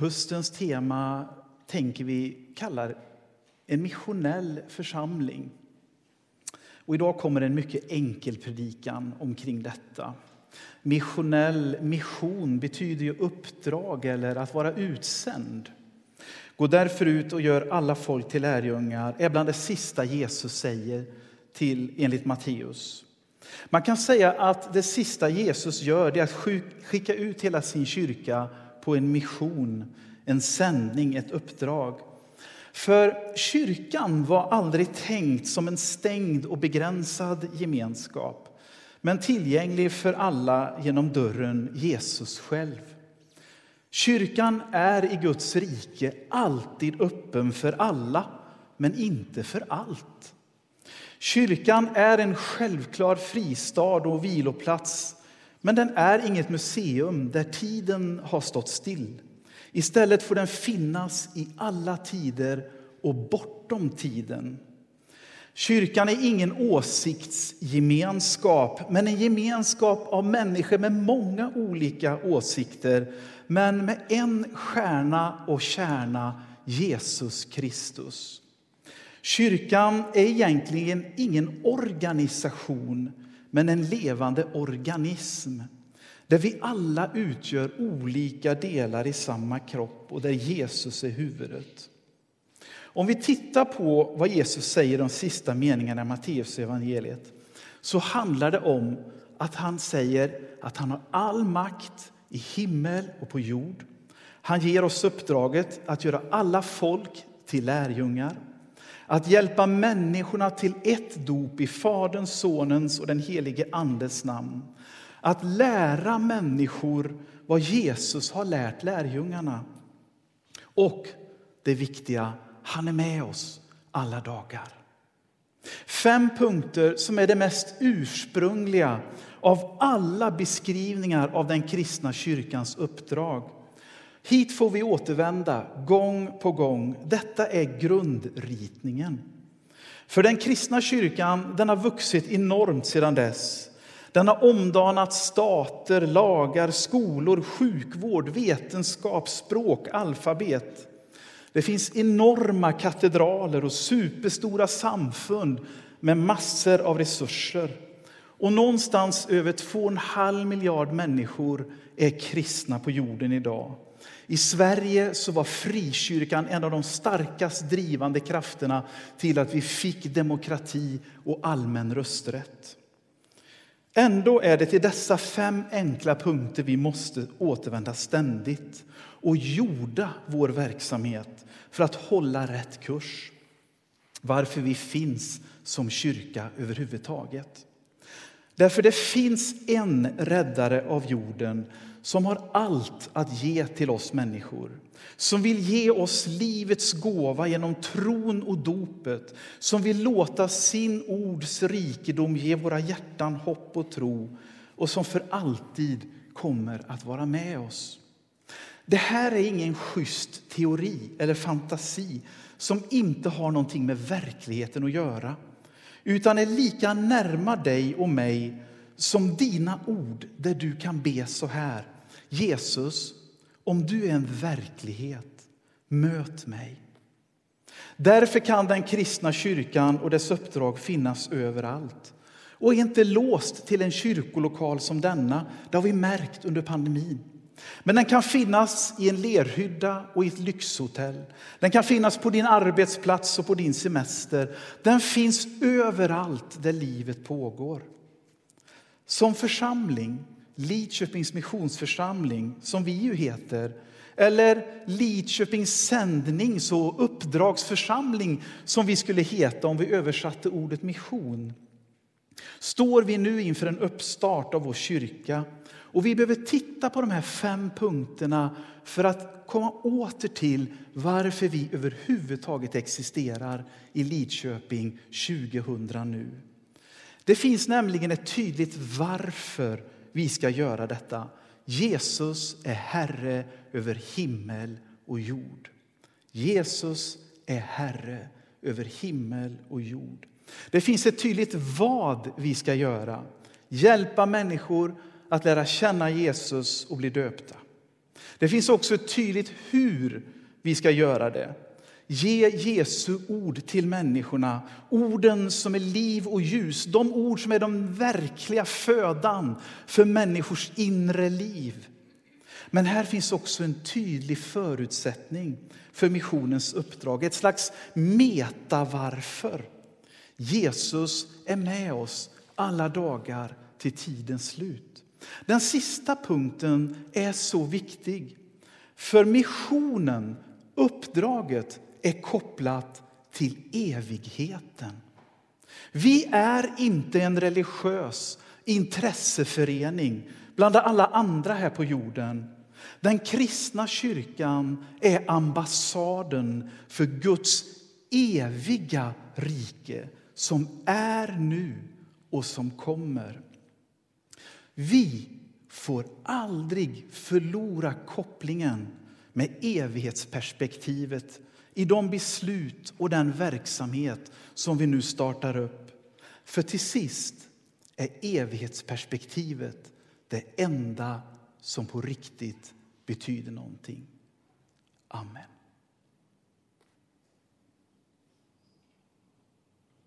Höstens tema tänker vi kallar en missionell församling. Och idag kommer en mycket enkel predikan omkring detta. Missionell mission betyder ju uppdrag eller att vara utsänd. Gå därför ut och gör alla folk till lärjungar är bland det sista Jesus säger till, enligt Matteus. Man kan säga att det sista Jesus gör är att skicka ut hela sin kyrka på en mission, en sändning, ett uppdrag. För kyrkan var aldrig tänkt som en stängd och begränsad gemenskap men tillgänglig för alla genom dörren Jesus själv. Kyrkan är i Guds rike alltid öppen för alla, men inte för allt. Kyrkan är en självklar fristad och viloplats men den är inget museum där tiden har stått still. Istället får den finnas i alla tider och bortom tiden. Kyrkan är ingen åsiktsgemenskap, men en gemenskap av människor med många olika åsikter men med en stjärna och kärna, Jesus Kristus. Kyrkan är egentligen ingen organisation, men en levande organism där vi alla utgör olika delar i samma kropp och där Jesus är huvudet. Om vi tittar på vad Jesus säger i de sista meningarna i Matteus evangeliet så handlar det om att han säger att han har all makt i himmel och på jord. Han ger oss uppdraget att göra alla folk till lärjungar att hjälpa människorna till ett dop i Faderns, Sonens och den helige Andes namn. Att lära människor vad Jesus har lärt lärjungarna. Och det viktiga, han är med oss alla dagar. Fem punkter som är det mest ursprungliga av alla beskrivningar av den kristna kyrkans uppdrag. Hit får vi återvända gång på gång. Detta är grundritningen. För den kristna kyrkan den har vuxit enormt sedan dess. Den har omdanat stater, lagar, skolor, sjukvård, vetenskap, språk, alfabet. Det finns enorma katedraler och superstora samfund med massor av resurser. Och någonstans över 2,5 miljard människor är kristna på jorden idag. I Sverige så var frikyrkan en av de starkast drivande krafterna till att vi fick demokrati och allmän rösträtt. Ändå är det till dessa fem enkla punkter vi måste återvända ständigt och jorda vår verksamhet för att hålla rätt kurs. Varför vi finns som kyrka överhuvudtaget. Därför det finns en räddare av jorden som har allt att ge till oss människor. Som vill ge oss livets gåva genom tron och dopet. Som vill låta sin ords rikedom ge våra hjärtan hopp och tro. Och som för alltid kommer att vara med oss. Det här är ingen schysst teori eller fantasi som inte har någonting med verkligheten att göra. Utan är lika närma dig och mig som dina ord där du kan be så här. Jesus, om du är en verklighet, möt mig. Därför kan den kristna kyrkan och dess uppdrag finnas överallt och är inte låst till en kyrkolokal som denna. Det har vi märkt under pandemin. Men den kan finnas i en lerhydda och i ett lyxhotell. Den kan finnas på din arbetsplats och på din semester. Den finns överallt där livet pågår. Som församling, Lidköpings missionsförsamling, som vi ju heter eller Lidköpings sändnings och uppdragsförsamling som vi skulle heta om vi översatte ordet mission står vi nu inför en uppstart av vår kyrka. Och Vi behöver titta på de här fem punkterna för att komma åter till varför vi överhuvudtaget existerar i Lidköping 2000 nu. Det finns nämligen ett tydligt varför vi ska göra detta. Jesus är Herre över himmel och jord. Jesus är Herre över himmel och jord. Det finns ett tydligt vad vi ska göra. Hjälpa människor att lära känna Jesus och bli döpta. Det finns också ett tydligt hur vi ska göra det. Ge Jesu ord till människorna, orden som är liv och ljus, de ord som är den verkliga födan för människors inre liv. Men här finns också en tydlig förutsättning för missionens uppdrag, ett slags meta-varför. Jesus är med oss alla dagar till tidens slut. Den sista punkten är så viktig, för missionen, uppdraget, är kopplat till evigheten. Vi är inte en religiös intresseförening bland alla andra här på jorden. Den kristna kyrkan är ambassaden för Guds eviga rike som är nu och som kommer. Vi får aldrig förlora kopplingen med evighetsperspektivet i de beslut och den verksamhet som vi nu startar upp. För till sist är evighetsperspektivet det enda som på riktigt betyder någonting. Amen.